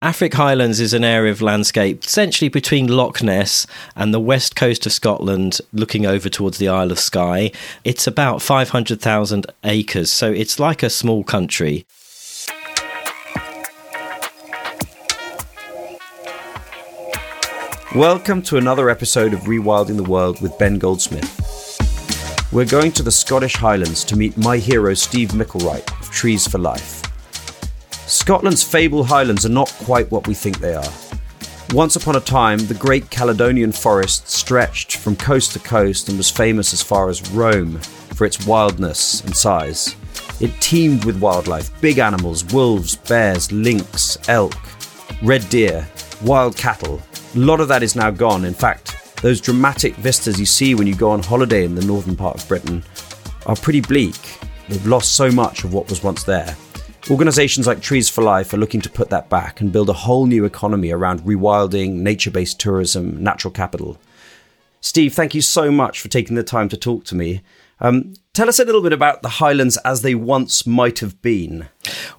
Affric Highlands is an area of landscape essentially between Loch Ness and the west coast of Scotland, looking over towards the Isle of Skye. It's about 500,000 acres, so it's like a small country. Welcome to another episode of Rewilding the World with Ben Goldsmith. We're going to the Scottish Highlands to meet my hero Steve Micklewright of Trees for Life. Scotland's fabled highlands are not quite what we think they are. Once upon a time, the great Caledonian forest stretched from coast to coast and was famous as far as Rome for its wildness and size. It teemed with wildlife big animals, wolves, bears, lynx, elk, red deer, wild cattle. A lot of that is now gone. In fact, those dramatic vistas you see when you go on holiday in the northern part of Britain are pretty bleak. They've lost so much of what was once there. Organisations like Trees for Life are looking to put that back and build a whole new economy around rewilding, nature based tourism, natural capital. Steve, thank you so much for taking the time to talk to me. Um, tell us a little bit about the Highlands as they once might have been.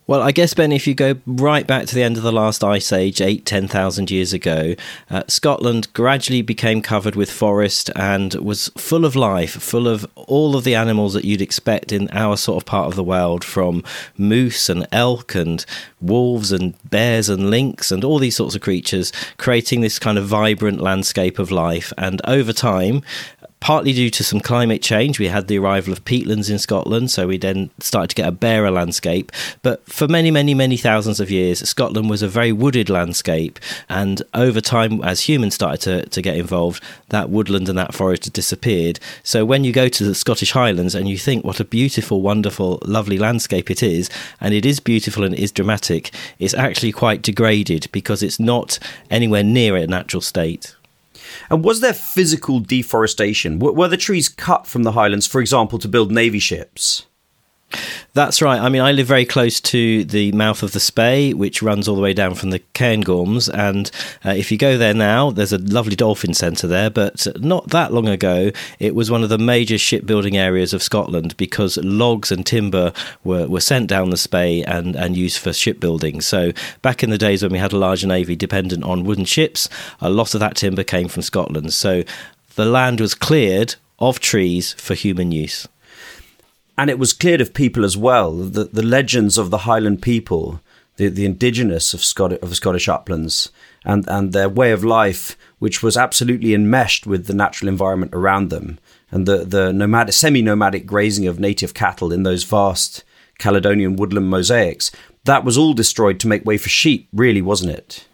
Well, I guess, Ben, if you go right back to the end of the last ice age, eight, 10,000 years ago, uh, Scotland gradually became covered with forest and was full of life, full of all of the animals that you'd expect in our sort of part of the world, from moose and elk and wolves and bears and lynx and all these sorts of creatures, creating this kind of vibrant landscape of life. And over time, partly due to some climate change. We had the arrival of peatlands in Scotland, so we then started to get a barer landscape. But for many, many, many thousands of years, Scotland was a very wooded landscape. And over time, as humans started to, to get involved, that woodland and that forest had disappeared. So when you go to the Scottish Highlands and you think what a beautiful, wonderful, lovely landscape it is, and it is beautiful and it is dramatic, it's actually quite degraded because it's not anywhere near a natural state. And was there physical deforestation? Were the trees cut from the highlands, for example, to build navy ships? That's right. I mean, I live very close to the mouth of the Spey, which runs all the way down from the Cairngorms. And uh, if you go there now, there's a lovely dolphin centre there. But not that long ago, it was one of the major shipbuilding areas of Scotland because logs and timber were, were sent down the Spey and, and used for shipbuilding. So back in the days when we had a large navy dependent on wooden ships, a lot of that timber came from Scotland. So the land was cleared of trees for human use and it was cleared of people as well. The, the legends of the Highland people, the, the indigenous of, Scot- of Scottish uplands, and, and their way of life, which was absolutely enmeshed with the natural environment around them, and the, the nomadic, semi nomadic grazing of native cattle in those vast Caledonian woodland mosaics, that was all destroyed to make way for sheep, really, wasn't it?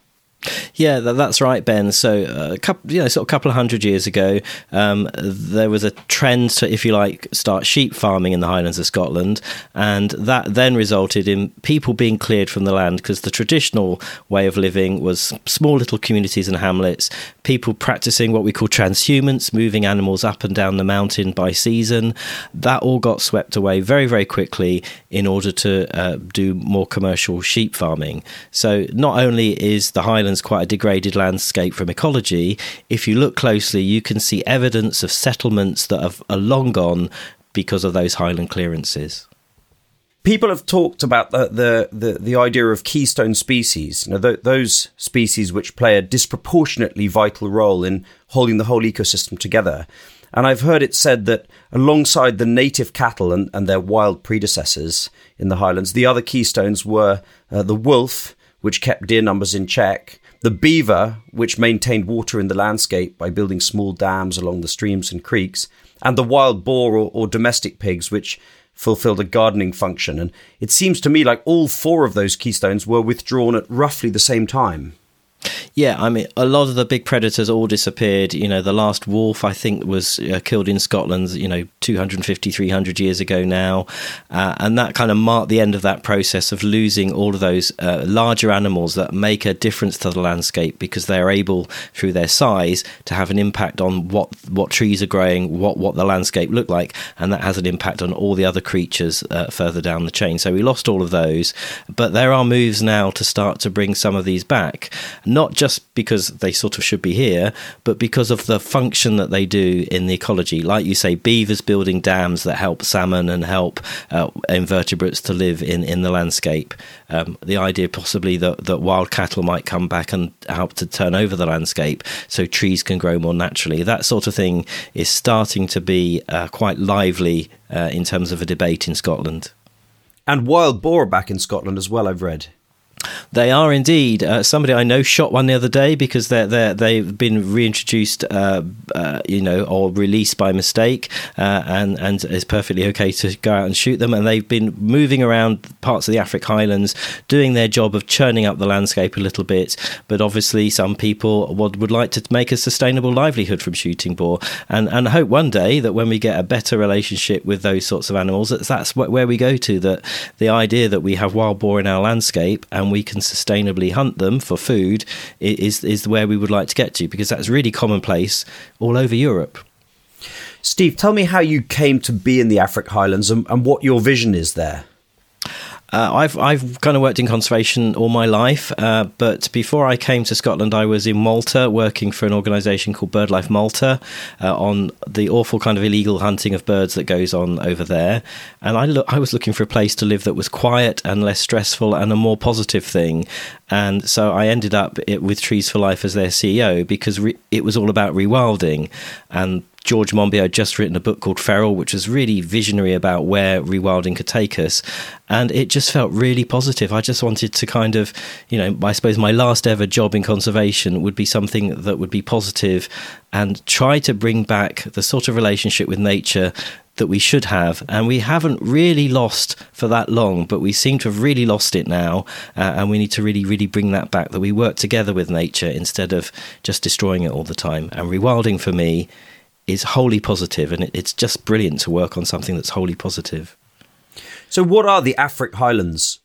Yeah, that's right, Ben. So, uh, a couple, you know, sort of a couple of hundred years ago, um, there was a trend to, if you like, start sheep farming in the Highlands of Scotland, and that then resulted in people being cleared from the land because the traditional way of living was small little communities and hamlets, people practicing what we call transhumance, moving animals up and down the mountain by season. That all got swept away very, very quickly in order to uh, do more commercial sheep farming. So, not only is the Highlands quite a degraded landscape from ecology, if you look closely, you can see evidence of settlements that have, are long gone because of those highland clearances. People have talked about the the, the, the idea of keystone species, you know, th- those species which play a disproportionately vital role in holding the whole ecosystem together. And I've heard it said that alongside the native cattle and, and their wild predecessors in the highlands, the other keystones were uh, the wolf, which kept deer numbers in check, the beaver, which maintained water in the landscape by building small dams along the streams and creeks, and the wild boar or, or domestic pigs, which fulfilled a gardening function. And it seems to me like all four of those keystones were withdrawn at roughly the same time. Yeah, I mean, a lot of the big predators all disappeared. You know, the last wolf, I think, was uh, killed in Scotland, you know, 250, 300 years ago now. Uh, and that kind of marked the end of that process of losing all of those uh, larger animals that make a difference to the landscape because they're able, through their size, to have an impact on what, what trees are growing, what, what the landscape looked like. And that has an impact on all the other creatures uh, further down the chain. So we lost all of those. But there are moves now to start to bring some of these back. Not just because they sort of should be here, but because of the function that they do in the ecology. Like you say, beavers building dams that help salmon and help uh, invertebrates to live in, in the landscape. Um, the idea possibly that, that wild cattle might come back and help to turn over the landscape so trees can grow more naturally. That sort of thing is starting to be uh, quite lively uh, in terms of a debate in Scotland. And wild boar back in Scotland as well, I've read. They are indeed. Uh, somebody I know shot one the other day because they're, they're they've been reintroduced, uh, uh, you know, or released by mistake, uh, and and it's perfectly okay to go out and shoot them. And they've been moving around parts of the Affric Highlands, doing their job of churning up the landscape a little bit. But obviously, some people would would like to make a sustainable livelihood from shooting boar, and and hope one day that when we get a better relationship with those sorts of animals, that's that's where we go to. That the idea that we have wild boar in our landscape and we can sustainably hunt them for food is is where we would like to get to because that's really commonplace all over Europe. Steve, tell me how you came to be in the Affric Highlands and, and what your vision is there. Uh, I've I've kind of worked in conservation all my life, uh, but before I came to Scotland, I was in Malta working for an organisation called BirdLife Malta uh, on the awful kind of illegal hunting of birds that goes on over there. And I I was looking for a place to live that was quiet and less stressful and a more positive thing. And so I ended up with Trees for Life as their CEO because re- it was all about rewilding and George Monbiot had just written a book called Feral, which was really visionary about where rewilding could take us. And it just felt really positive. I just wanted to kind of, you know, I suppose my last ever job in conservation would be something that would be positive and try to bring back the sort of relationship with nature that we should have. And we haven't really lost for that long, but we seem to have really lost it now. Uh, and we need to really, really bring that back that we work together with nature instead of just destroying it all the time. And rewilding for me is wholly positive, and it's just brilliant to work on something that's wholly positive. So, what are the Affric Highlands?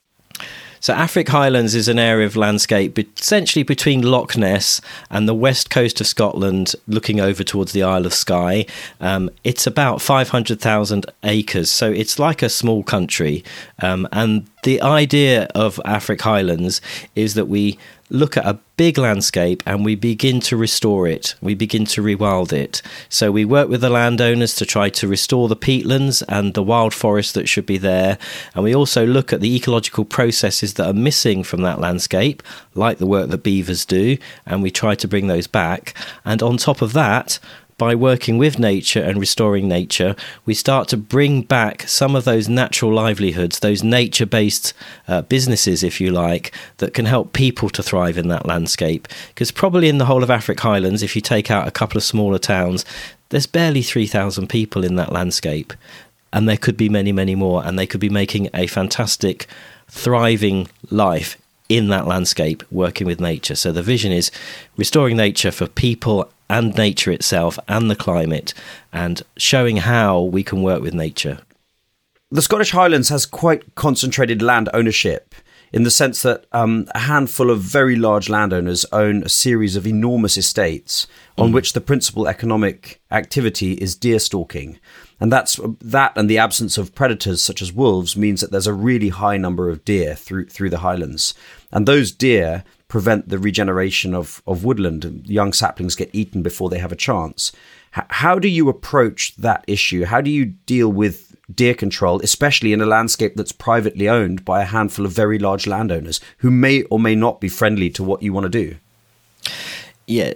So, Affric Highlands is an area of landscape essentially between Loch Ness and the west coast of Scotland, looking over towards the Isle of Skye. Um, it's about 500,000 acres, so it's like a small country. Um, and the idea of Affric Highlands is that we look at a big landscape and we begin to restore it. We begin to rewild it. So we work with the landowners to try to restore the peatlands and the wild forest that should be there. And we also look at the ecological processes that are missing from that landscape, like the work that beavers do, and we try to bring those back. And on top of that, by working with nature and restoring nature, we start to bring back some of those natural livelihoods, those nature based uh, businesses, if you like, that can help people to thrive in that landscape. Because probably in the whole of Affric Highlands, if you take out a couple of smaller towns, there's barely 3,000 people in that landscape. And there could be many, many more. And they could be making a fantastic, thriving life in that landscape working with nature. So the vision is restoring nature for people and nature itself and the climate and showing how we can work with nature. The Scottish Highlands has quite concentrated land ownership in the sense that um, a handful of very large landowners own a series of enormous estates on mm. which the principal economic activity is deer stalking. And that's that and the absence of predators such as wolves means that there's a really high number of deer through through the highlands. And those deer prevent the regeneration of, of woodland. Young saplings get eaten before they have a chance. H- how do you approach that issue? How do you deal with deer control, especially in a landscape that's privately owned by a handful of very large landowners who may or may not be friendly to what you want to do? Yeah,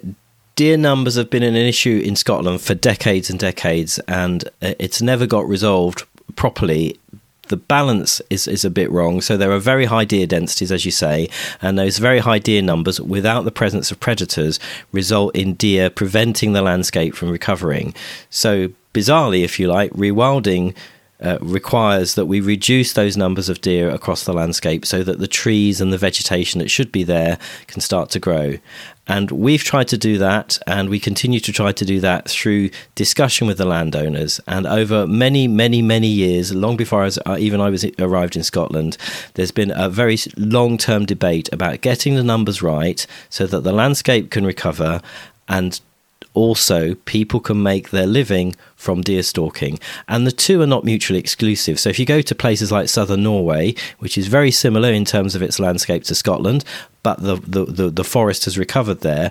deer numbers have been an issue in Scotland for decades and decades, and uh, it's never got resolved properly the balance is, is a bit wrong. So there are very high deer densities, as you say, and those very high deer numbers, without the presence of predators, result in deer preventing the landscape from recovering. So bizarrely, if you like, rewilding uh, requires that we reduce those numbers of deer across the landscape so that the trees and the vegetation that should be there can start to grow. And we've tried to do that, and we continue to try to do that through discussion with the landowners. And over many, many, many years, long before I was, uh, even I was arrived in Scotland, there's been a very long-term debate about getting the numbers right so that the landscape can recover and also people can make their living from deer stalking. And the two are not mutually exclusive. So if you go to places like southern Norway, which is very similar in terms of its landscape to Scotland, but the, the, the, the forest has recovered there,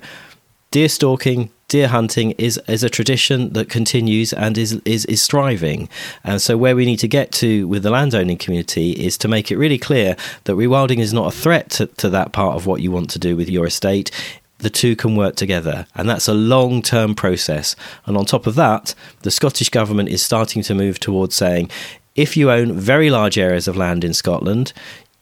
deer stalking, deer hunting is is a tradition that continues and is is is thriving. And so where we need to get to with the landowning community is to make it really clear that rewilding is not a threat to, to that part of what you want to do with your estate the two can work together. And that's a long term process. And on top of that, the Scottish Government is starting to move towards saying if you own very large areas of land in Scotland,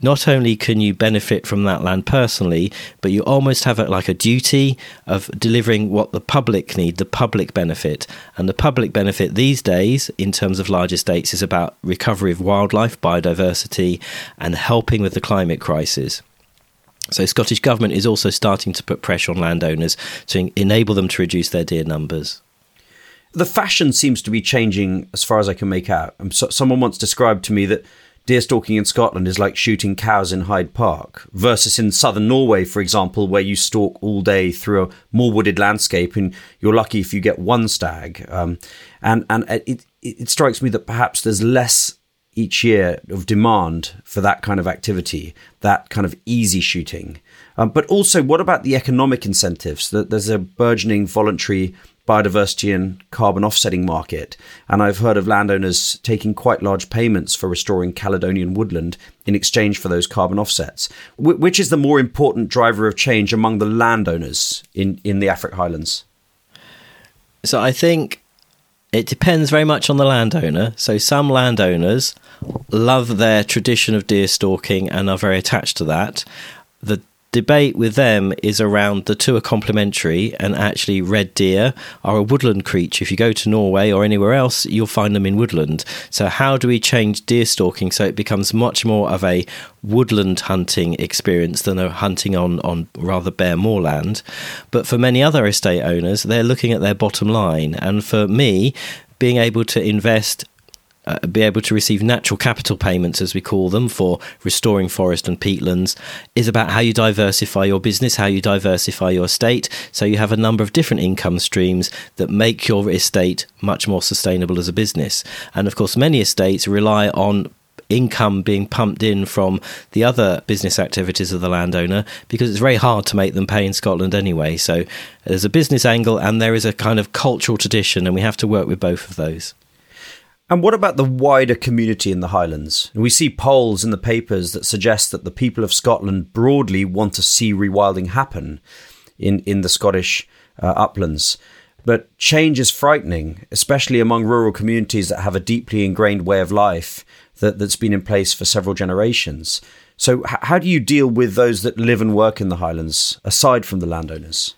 not only can you benefit from that land personally, but you almost have like a duty of delivering what the public need, the public benefit. And the public benefit these days, in terms of large estates, is about recovery of wildlife, biodiversity, and helping with the climate crisis. So, Scottish Government is also starting to put pressure on landowners to enable them to reduce their deer numbers. The fashion seems to be changing as far as I can make out. Um, someone once described to me that deer stalking in Scotland is like shooting cows in Hyde Park, versus in southern Norway, for example, where you stalk all day through a more wooded landscape and you're lucky if you get one stag. Um, and and it, it strikes me that perhaps there's less each year of demand for that kind of activity, that kind of easy shooting. Um, but also, what about the economic incentives? There's a burgeoning voluntary biodiversity and carbon offsetting market, and I've heard of landowners taking quite large payments for restoring Caledonian woodland in exchange for those carbon offsets. Wh- which is the more important driver of change among the landowners in in the Affric Highlands? So I think it depends very much on the landowner. So some landowners love their tradition of deer stalking and are very attached to that. The debate with them is around the two are complementary and actually red deer are a woodland creature. If you go to norway or anywhere else you'll find them in woodland. So how do we change deer stalking so it becomes much more of a woodland hunting experience than a hunting on on rather bare moorland? But for many other estate owners they're looking at their bottom line. And for me being able to invest uh, be able to receive natural capital payments, as we call them, for restoring forest and peatlands, is about how you diversify your business, how you diversify your estate. So you have a number of different income streams that make your estate much more sustainable as a business. And of course, many estates rely on income being pumped in from the other business activities of the landowner because it's very hard to make them pay in Scotland anyway. So there's a business angle and there is a kind of cultural tradition, and we have to work with both of those. And what about the wider community in the Highlands? We see polls in the papers that suggest that the people of Scotland broadly want to see rewilding happen in, in the Scottish uh, uplands. But change is frightening, especially among rural communities that have a deeply ingrained way of life that, that's been in place for several generations. So, h- how do you deal with those that live and work in the Highlands, aside from the landowners?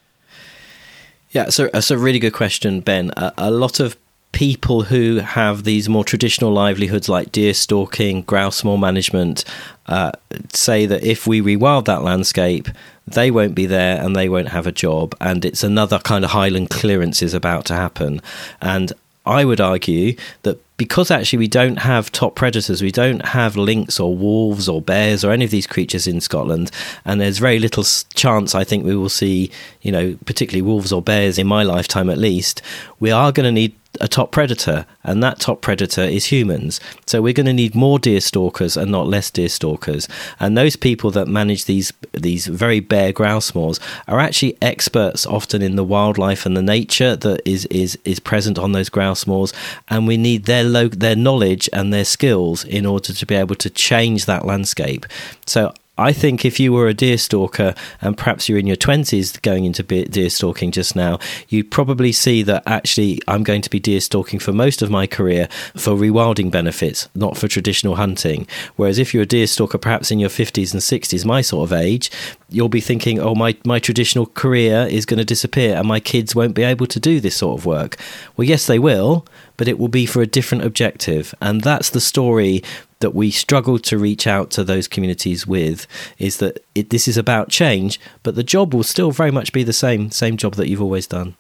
Yeah, so that's a really good question, Ben. A, a lot of people who have these more traditional livelihoods like deer stalking, grouse moor management, uh, say that if we rewild that landscape, they won't be there and they won't have a job, and it's another kind of highland clearance is about to happen. And I would argue that because actually we don't have top predators, we don't have lynx or wolves or bears or any of these creatures in Scotland, and there's very little chance I think we will see, you know, particularly wolves or bears in my lifetime at least. We are going to need a top predator, and that top predator is humans. So we're going to need more deer stalkers and not less deer stalkers. And those people that manage these these very bare grouse moors are actually experts often in the wildlife and the nature that is is is present on those grouse moors, and we need their lo- their knowledge and their skills in order to be able to change that landscape. So I think if you were a deer stalker and perhaps you're in your 20s going into deer stalking just now, you'd probably see that actually I'm going to be deer stalking for most of my career for rewilding benefits, not for traditional hunting. Whereas if you're a deer stalker perhaps in your 50s and 60s, my sort of age, you'll be thinking, oh, my, my traditional career is going to disappear and my kids won't be able to do this sort of work. Well, yes, they will, but it will be for a different objective. And that's the story that we struggle to reach out to those communities with is that it, this is about change, but the job will still very much be the same, same job that you've always done.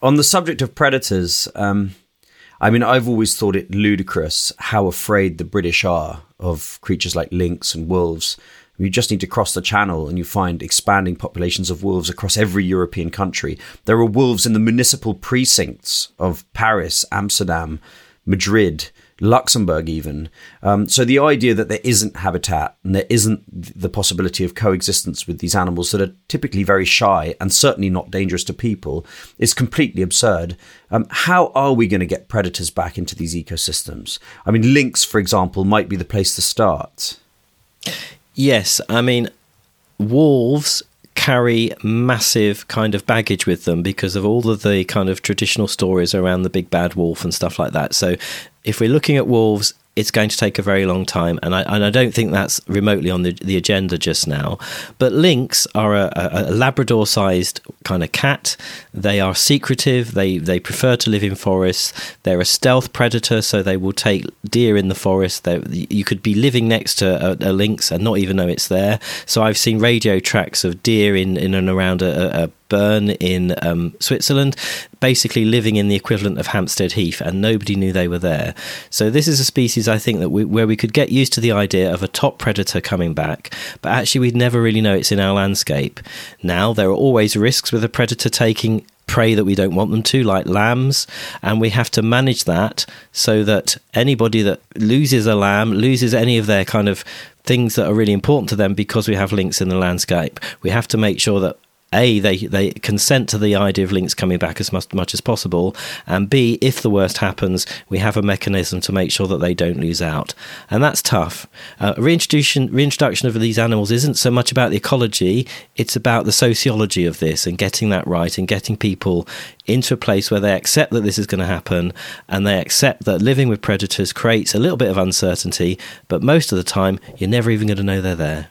On the subject of predators, um, I mean, I've always thought it ludicrous how afraid the British are of creatures like lynx and wolves. You just need to cross the channel and you find expanding populations of wolves across every European country. There are wolves in the municipal precincts of Paris, Amsterdam, Madrid, Luxembourg, even. Um, so the idea that there isn't habitat and there isn't the possibility of coexistence with these animals that are typically very shy and certainly not dangerous to people is completely absurd. Um, how are we going to get predators back into these ecosystems? I mean, lynx, for example, might be the place to start. Yes, I mean, wolves carry massive kind of baggage with them because of all of the kind of traditional stories around the big bad wolf and stuff like that. So if we're looking at wolves it's going to take a very long time, and I, and I don't think that's remotely on the, the agenda just now. But lynx are a, a, a Labrador sized kind of cat. They are secretive, they, they prefer to live in forests. They're a stealth predator, so they will take deer in the forest. They're, you could be living next to a, a, lynx and not even know it's there. So I've seen radio tracks of deer in, in and around a, a burn in um, Switzerland, basically living in the equivalent of Hampstead Heath, and nobody knew they were there. So this is a species I think that we, where we could get used to the idea of a top predator coming back, but actually we'd never really know it's in our landscape. Now there are always risks with a predator taking prey that we don't want them to, like lambs, and we have to manage that so that anybody that loses a lamb, loses any of their kind of things that are really important to them because we have lynx in the landscape. We have to make sure that a they they consent to the idea of lynx coming back as much, much as possible, and b if the worst happens, we have a mechanism to make sure that they don't lose out, and that's tough. Uh, reintroduction reintroduction of these animals isn't so much about the ecology; it's about the sociology of this and getting that right and getting people into a place where they accept that this is going to happen and they accept that living with predators creates a little bit of uncertainty, but most of the time you're never even going to know they're there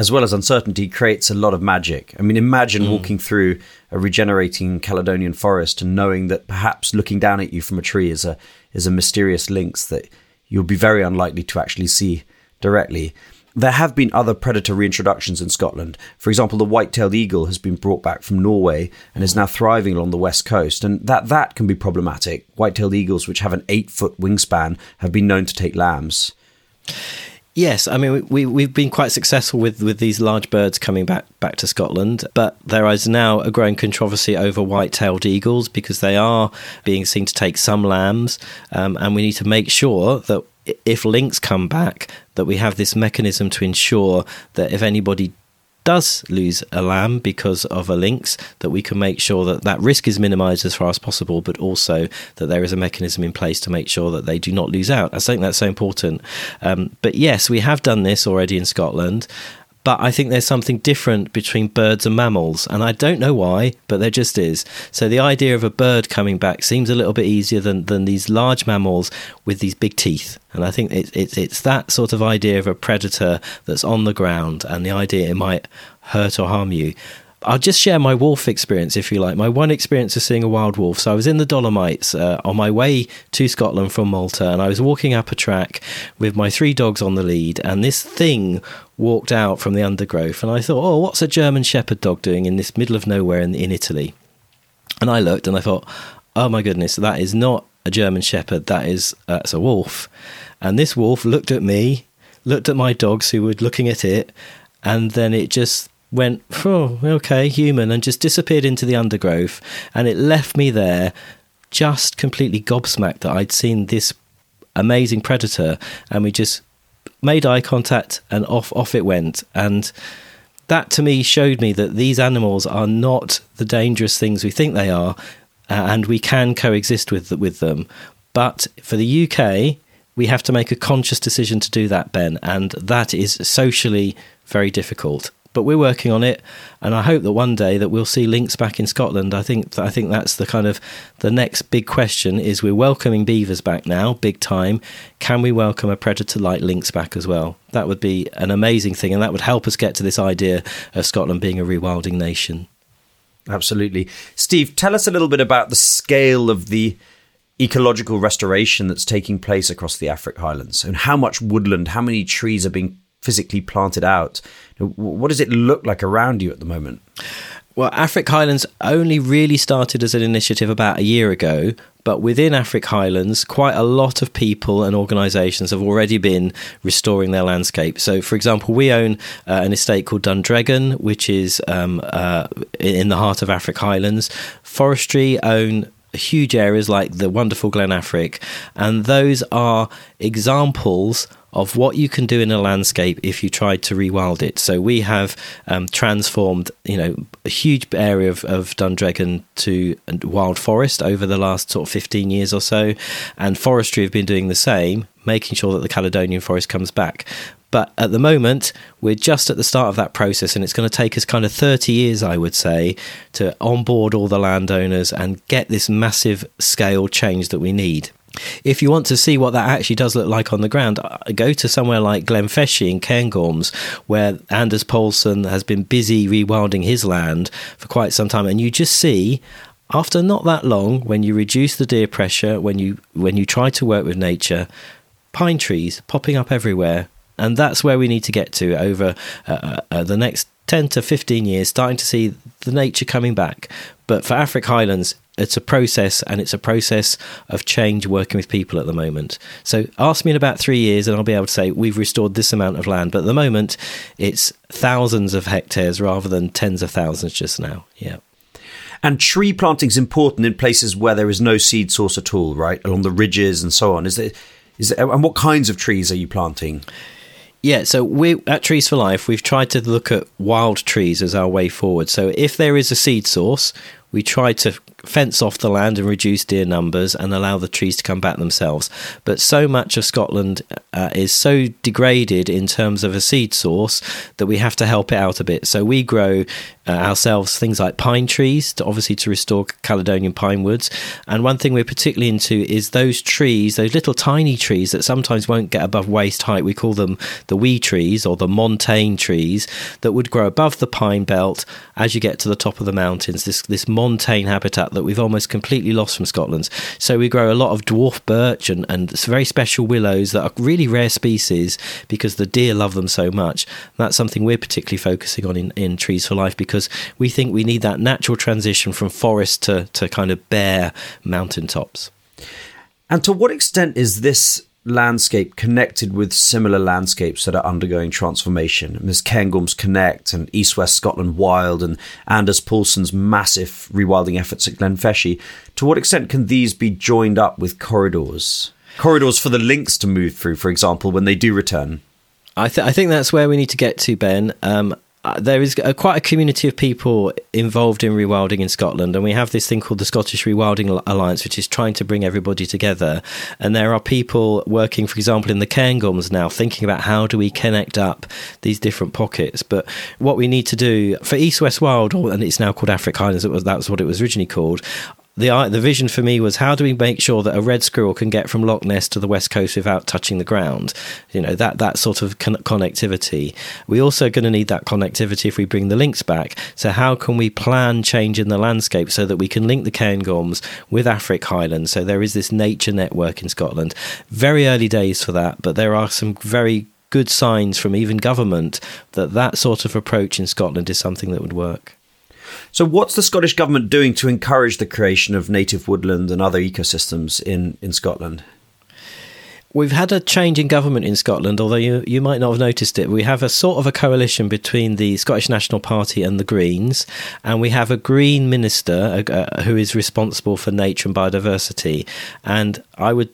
as well as uncertainty, creates a lot of magic. I mean, imagine mm. walking through a regenerating Caledonian forest and knowing that perhaps looking down at you from a tree is a is a mysterious lynx that you'll be very unlikely to actually see directly. There have been other predator reintroductions in Scotland. For example, the white-tailed eagle has been brought back from Norway and is now thriving along the west coast, and that that can be problematic. White-tailed eagles, which have an eight-foot wingspan, have been known to take lambs. Yes, I mean we we've been quite successful with, with these large birds coming back back to Scotland, but there is now a growing controversy over white-tailed eagles because they are being seen to take some lambs, um, and we need to make sure that if lynx come back, that we have this mechanism to ensure that if anybody does lose a lamb because of a lynx, that we can make sure that that risk is minimized as far as possible, but also that there is a mechanism in place to make sure that they do not lose out. I think that's so important. Um, but yes, we have done this already in Scotland. But I think there's something different between birds and mammals, and I don't know why, but there just is. So the idea of a bird coming back seems a little bit easier than, than these large mammals with these big teeth. And I think it's it's it's that sort of idea of a predator that's on the ground, and the idea it might hurt or harm you. I'll just share my wolf experience, if you like. My one experience of seeing a wild wolf. So I was in the Dolomites uh, on my way to Scotland from Malta, and I was walking up a track with my three dogs on the lead, and this thing walked out from the undergrowth, and I thought, oh, what's a German Shepherd dog doing in this middle of nowhere in, in Italy? And I looked, and I thought, oh my goodness, that is not a German Shepherd. That is that's a wolf. And this wolf looked at me, looked at my dogs who were looking at it, and then it just went, oh, okay, human, and just disappeared into the undergrowth. And it left me there just completely gobsmacked that I'd seen this amazing predator. And we just made eye contact and off, off it went. And that to me showed me that these animals are not the dangerous things we think they are. Uh, and we can coexist with with them. But for the UK, we have to make a conscious decision to do that, Ben, and that is socially very difficult but we're working on it, and I hope that one day that we'll see lynx back in Scotland. I think I think that's the kind of the next big question is we're welcoming beavers back now, big time. Can we welcome a predator like lynx back as well? That would be an amazing thing, and that would help us get to this idea of Scotland being a rewilding nation. Absolutely, Steve. Tell us a little bit about the scale of the ecological restoration that's taking place across the Affric Highlands, and how much woodland, how many trees are being physically planted out. What does it look like around you at the moment? Well, Affric Highlands only really started as an initiative about a year ago, but within Affric Highlands, quite a lot of people and organisations have already been restoring their landscape. So, for example, we own uh, an estate called Dundreggan, which is um, uh, in the heart of Affric Highlands. Forestry own huge areas like the wonderful Glen Affric, and those are examples of what you can do in a landscape if you tried to rewild it. So we have um, transformed, you know, a huge area of, of Dundreggan to wild forest over the last sort of 15 years or so, and forestry have been doing the same, making sure that the Caledonian forest comes back. But at the moment, we're just at the start of that process, and it's going to take us kind of 30 years, I would say, to onboard all the landowners and get this massive scale change that we need if you want to see what that actually does look like on the ground, uh, go to somewhere like Glenfeshie in Cairngorms, where Anders Povlsen has been busy rewilding his land for quite some time, and you just see after not that long, when you reduce the deer pressure, when you when you try to work with nature, pine trees popping up everywhere, and that's where we need to get to over uh, uh, uh the next 10 to 15 years, starting to see the nature coming back. But for Affric Highlands, it's a process and it's a process of change working with people at the moment. So ask me in about three years and I'll be able to say we've restored this amount of land. But at the moment, it's thousands of hectares rather than tens of thousands just now. Yeah. And tree planting is important in places where there is no seed source at all, right? Along the ridges and so on. Is there, is there, and what kinds of trees are you planting? Yeah, so we at Trees for Life, we've tried to look at wild trees as our way forward. So if there is a seed source, we try to fence off the land and reduce deer numbers and allow the trees to come back themselves. But so much of Scotland uh, is so degraded in terms of a seed source that we have to help it out a bit. So we grow uh, ourselves things like pine trees to obviously to restore Caledonian pine woods. And one thing we're particularly into is those trees, those little tiny trees that sometimes won't get above waist height. We call them the wee trees or the montane trees that would grow above the pine belt as you get to the top of the mountains. This this montane habitat that we've almost completely lost from Scotland. So we grow a lot of dwarf birch and, and very special willows that are really rare species because the deer love them so much. That's something we're particularly focusing on in, in Trees for Life because we think we need that natural transition from forest to, to kind of bare mountaintops. And to what extent is this landscape connected with similar landscapes that are undergoing transformation. Ms. Cairngorms Connect and East West Scotland Wild and Anders Povlsen's massive rewilding efforts at Glenfeshie. To what extent can these be joined up with corridors? Corridors for the lynx to move through, for example, when they do return. I, th- I think that's where we need to get to, Ben. Um, uh, there is a, quite a community of people involved in rewilding in Scotland, and we have this thing called the Scottish Rewilding Alliance, which is trying to bring everybody together. And there are people working, for example, in the Cairngorms now, thinking about how do we connect up these different pockets. But what we need to do for East West Wild, and it's now called Affric Highlands, that was that's what it was originally called the the vision for me was how do we make sure that a red squirrel can get from Loch Ness to the west coast without touching the ground? You know that that sort of con- connectivity. We also going to need that connectivity if we bring the lynx back. So how can we plan change in the landscape so that we can link the Cairngorms with Affric Highlands? So there is this nature network in Scotland. Very early days for that, but there are some very good signs from even government that that sort of approach in Scotland is something that would work. So, what's the Scottish Government doing to encourage the creation of native woodland and other ecosystems in, in Scotland? We've had a change in government in Scotland, although you, you might not have noticed it. We have a sort of a coalition between the Scottish National Party and the Greens, and we have a Green minister uh, who is responsible for nature and biodiversity. And I would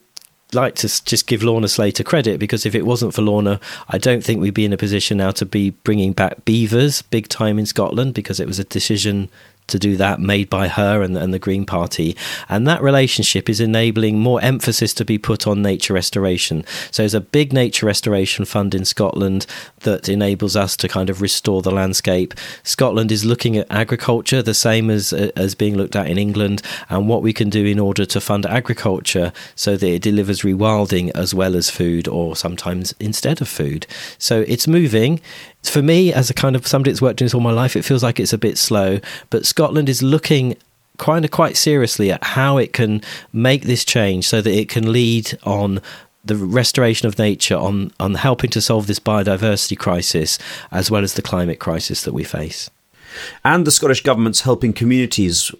like to just give Lorna Slater credit because if it wasn't for Lorna, I don't think we'd be in a position now to be bringing back beavers big time in Scotland because it was a decision to do that made by her and, and the Green Party. And that relationship is enabling more emphasis to be put on nature restoration. So there's a big nature restoration fund in Scotland that enables us to kind of restore the landscape. Scotland is looking at agriculture the same as as being looked at in England and what we can do in order to fund agriculture so that it delivers rewilding as well as food or sometimes instead of food. So it's moving for me, as a kind of somebody that's worked in this all my life, it feels like it's a bit slow. But Scotland is looking kind of quite seriously at how it can make this change so that it can lead on the restoration of nature, on on helping to solve this biodiversity crisis as well as the climate crisis that we face. And the Scottish government's helping communities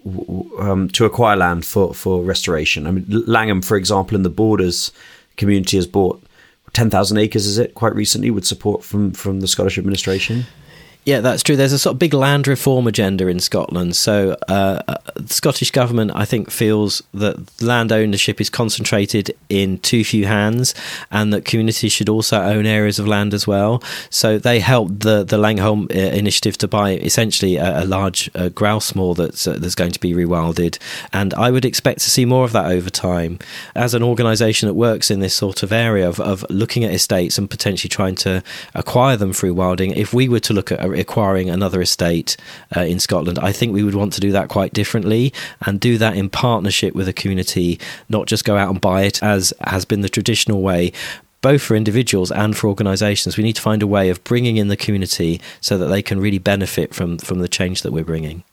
um, to acquire land for, for restoration. I mean, Langholm, for example, in the Borders community has bought 10,000 acres, is it, quite recently with support from, from the Scottish administration? Yeah, that's true. There's a sort of big land reform agenda in Scotland. So, uh, uh, the Scottish government, I think, feels that land ownership is concentrated in too few hands, and that communities should also own areas of land as well. So, they helped the the Langholm uh, initiative to buy essentially a, a large uh, grouse moor that's uh, that's going to be rewilded, and I would expect to see more of that over time. As an organisation that works in this sort of area of, of looking at estates and potentially trying to acquire them through wilding, if we were to look at acquiring another estate uh, in Scotland, I think we would want to do that quite differently and do that in partnership with a community, not just go out and buy it as has been the traditional way, both for individuals and for organisations. We need to find a way of bringing in the community so that they can really benefit from from the change that we're bringing.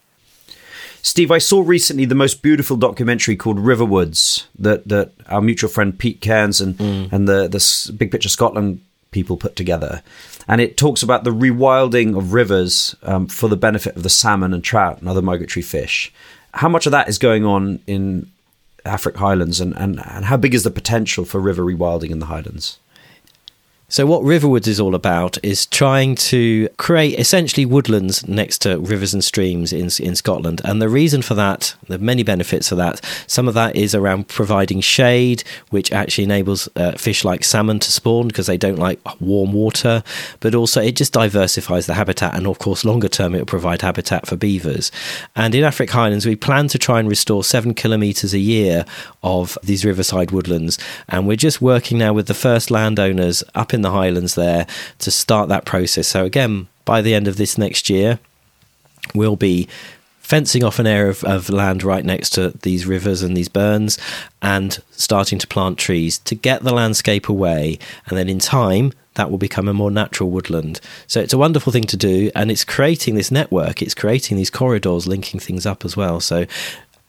Steve, I saw recently the most beautiful documentary called Riverwoods that that our mutual friend Pete Cairns and mm. and the the Big Picture Scotland people put together and it talks about the rewilding of rivers um, for the benefit of the salmon and trout and other migratory fish. How much of that is going on in Affric Highlands, and, and, and how big is the potential for river rewilding in the Highlands? So, what Riverwoods is all about is trying to create essentially woodlands next to rivers and streams in, in Scotland. And the reason for that, there are many benefits of that. Some of that is around providing shade, which actually enables uh, fish like salmon to spawn because they don't like warm water. But also, it just diversifies the habitat. And of course, longer term, it will provide habitat for beavers. And in Affric Highlands, we plan to try and restore seven kilometres a year of these riverside woodlands. And we're just working now with the first landowners up in the Highlands there to start that process. So, again, by the end of this next year, we'll be fencing off an area of, of, land right next to these rivers and these burns and starting to plant trees to get the landscape away. And then in time, that will become a more natural woodland. So it's a wonderful thing to do, and it's creating this network, it's creating these corridors linking things up as well. So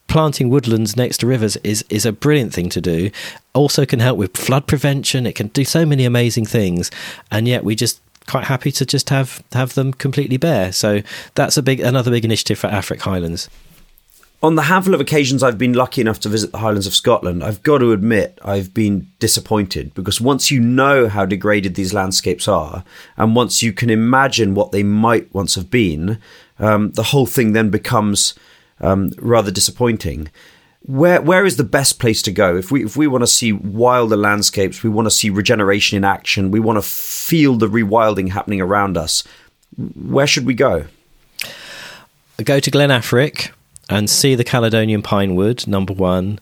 planting woodlands next to rivers is is a brilliant thing to do. Also, can help with flood prevention. It can do so many amazing things, and yet we just quite happy to just have have them completely bare. So that's a big another big initiative for Affric Highlands. On the handful of occasions I've been lucky enough to visit the Highlands of Scotland, I've got to admit I've been disappointed because once you know how degraded these landscapes are, and once you can imagine what they might once have been, um, the whole thing then becomes um, rather disappointing. Where where is the best place to go if we if we want to see wilder landscapes, we want to see regeneration in action, we want to feel the rewilding happening around us. Where should we go? Go to Glen Affric and see the Caledonian pinewood. Number one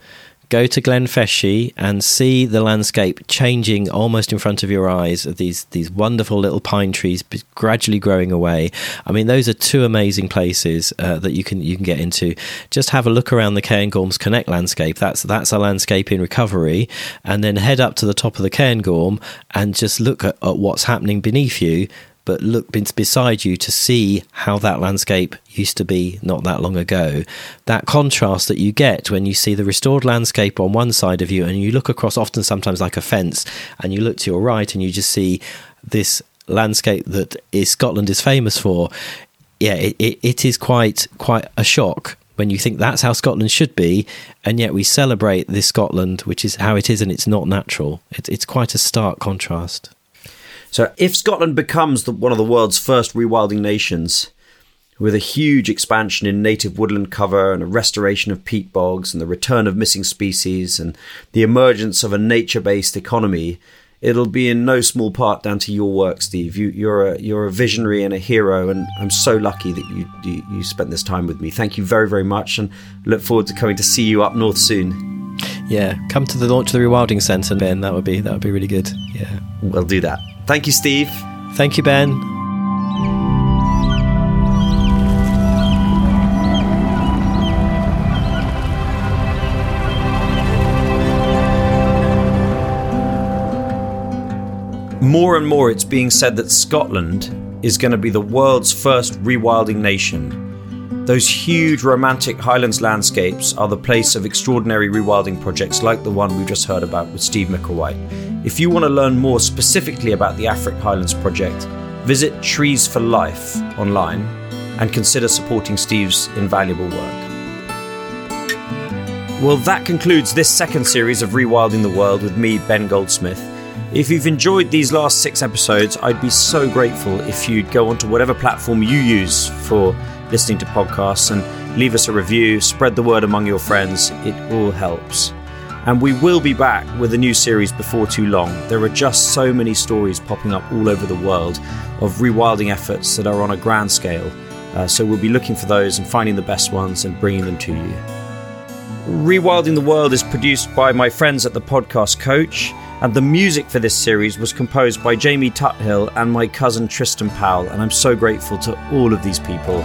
go to Glenfeshie and see the landscape changing almost in front of your eyes of these these wonderful little pine trees gradually growing away. I mean, those are two amazing places uh, that you can you can get into. Just have a look around the Cairngorms Connect landscape. That's that's a landscape in recovery, and then head up to the top of the Cairngorm and just look at, at what's happening beneath you but look beside you to see how that landscape used to be not that long ago. That contrast that you get when you see the restored landscape on one side of you and you look across, often sometimes like a fence, and you look to your right and you just see this landscape that is Scotland is famous for. Yeah, it, it, it is quite quite a shock when you think that's how Scotland should be, and yet we celebrate this Scotland, which is how it is, and it's not natural. It, it's quite a stark contrast. So if Scotland becomes the, one of the world's first rewilding nations, with a huge expansion in native woodland cover and a restoration of peat bogs and the return of missing species and the emergence of a nature-based economy, it'll be in no small part down to your work, Steve. You, are a you're a visionary and a hero, and I'm so lucky that you, you you spent this time with me. Thank you very very much, and look forward to coming to see you up north soon. Yeah, come to the launch of the Rewilding Centre, Ben. That would be that would be really good. Yeah, we'll do that. Thank you, Steve. Thank you, Ben. More and more, it's being said that Scotland is going to be the world's first rewilding nation. Those huge romantic Highlands landscapes are the place of extraordinary rewilding projects like the one we just heard about with Steve Micklewright. If you want to learn more specifically about the Affric Highlands project, visit Trees for Life online. and consider supporting Steve's invaluable work. Well, that concludes this second series of Rewilding the World with me, Ben Goldsmith. If you've enjoyed these last six episodes, I'd be so grateful if you'd go onto whatever platform you use for listening to podcasts and leave us a review, spread the word among your friends. It all helps. And we will be back with a new series before too long. There are just so many stories popping up all over the world of rewilding efforts that are on a grand scale. Uh, so we'll be looking for those and finding the best ones and bringing them to you. Rewilding the World is produced by my friends at the Podcast Coach, and the music for this series was composed by Jamie Tuthill and my cousin Tristan Powell, and I'm so grateful to all of these people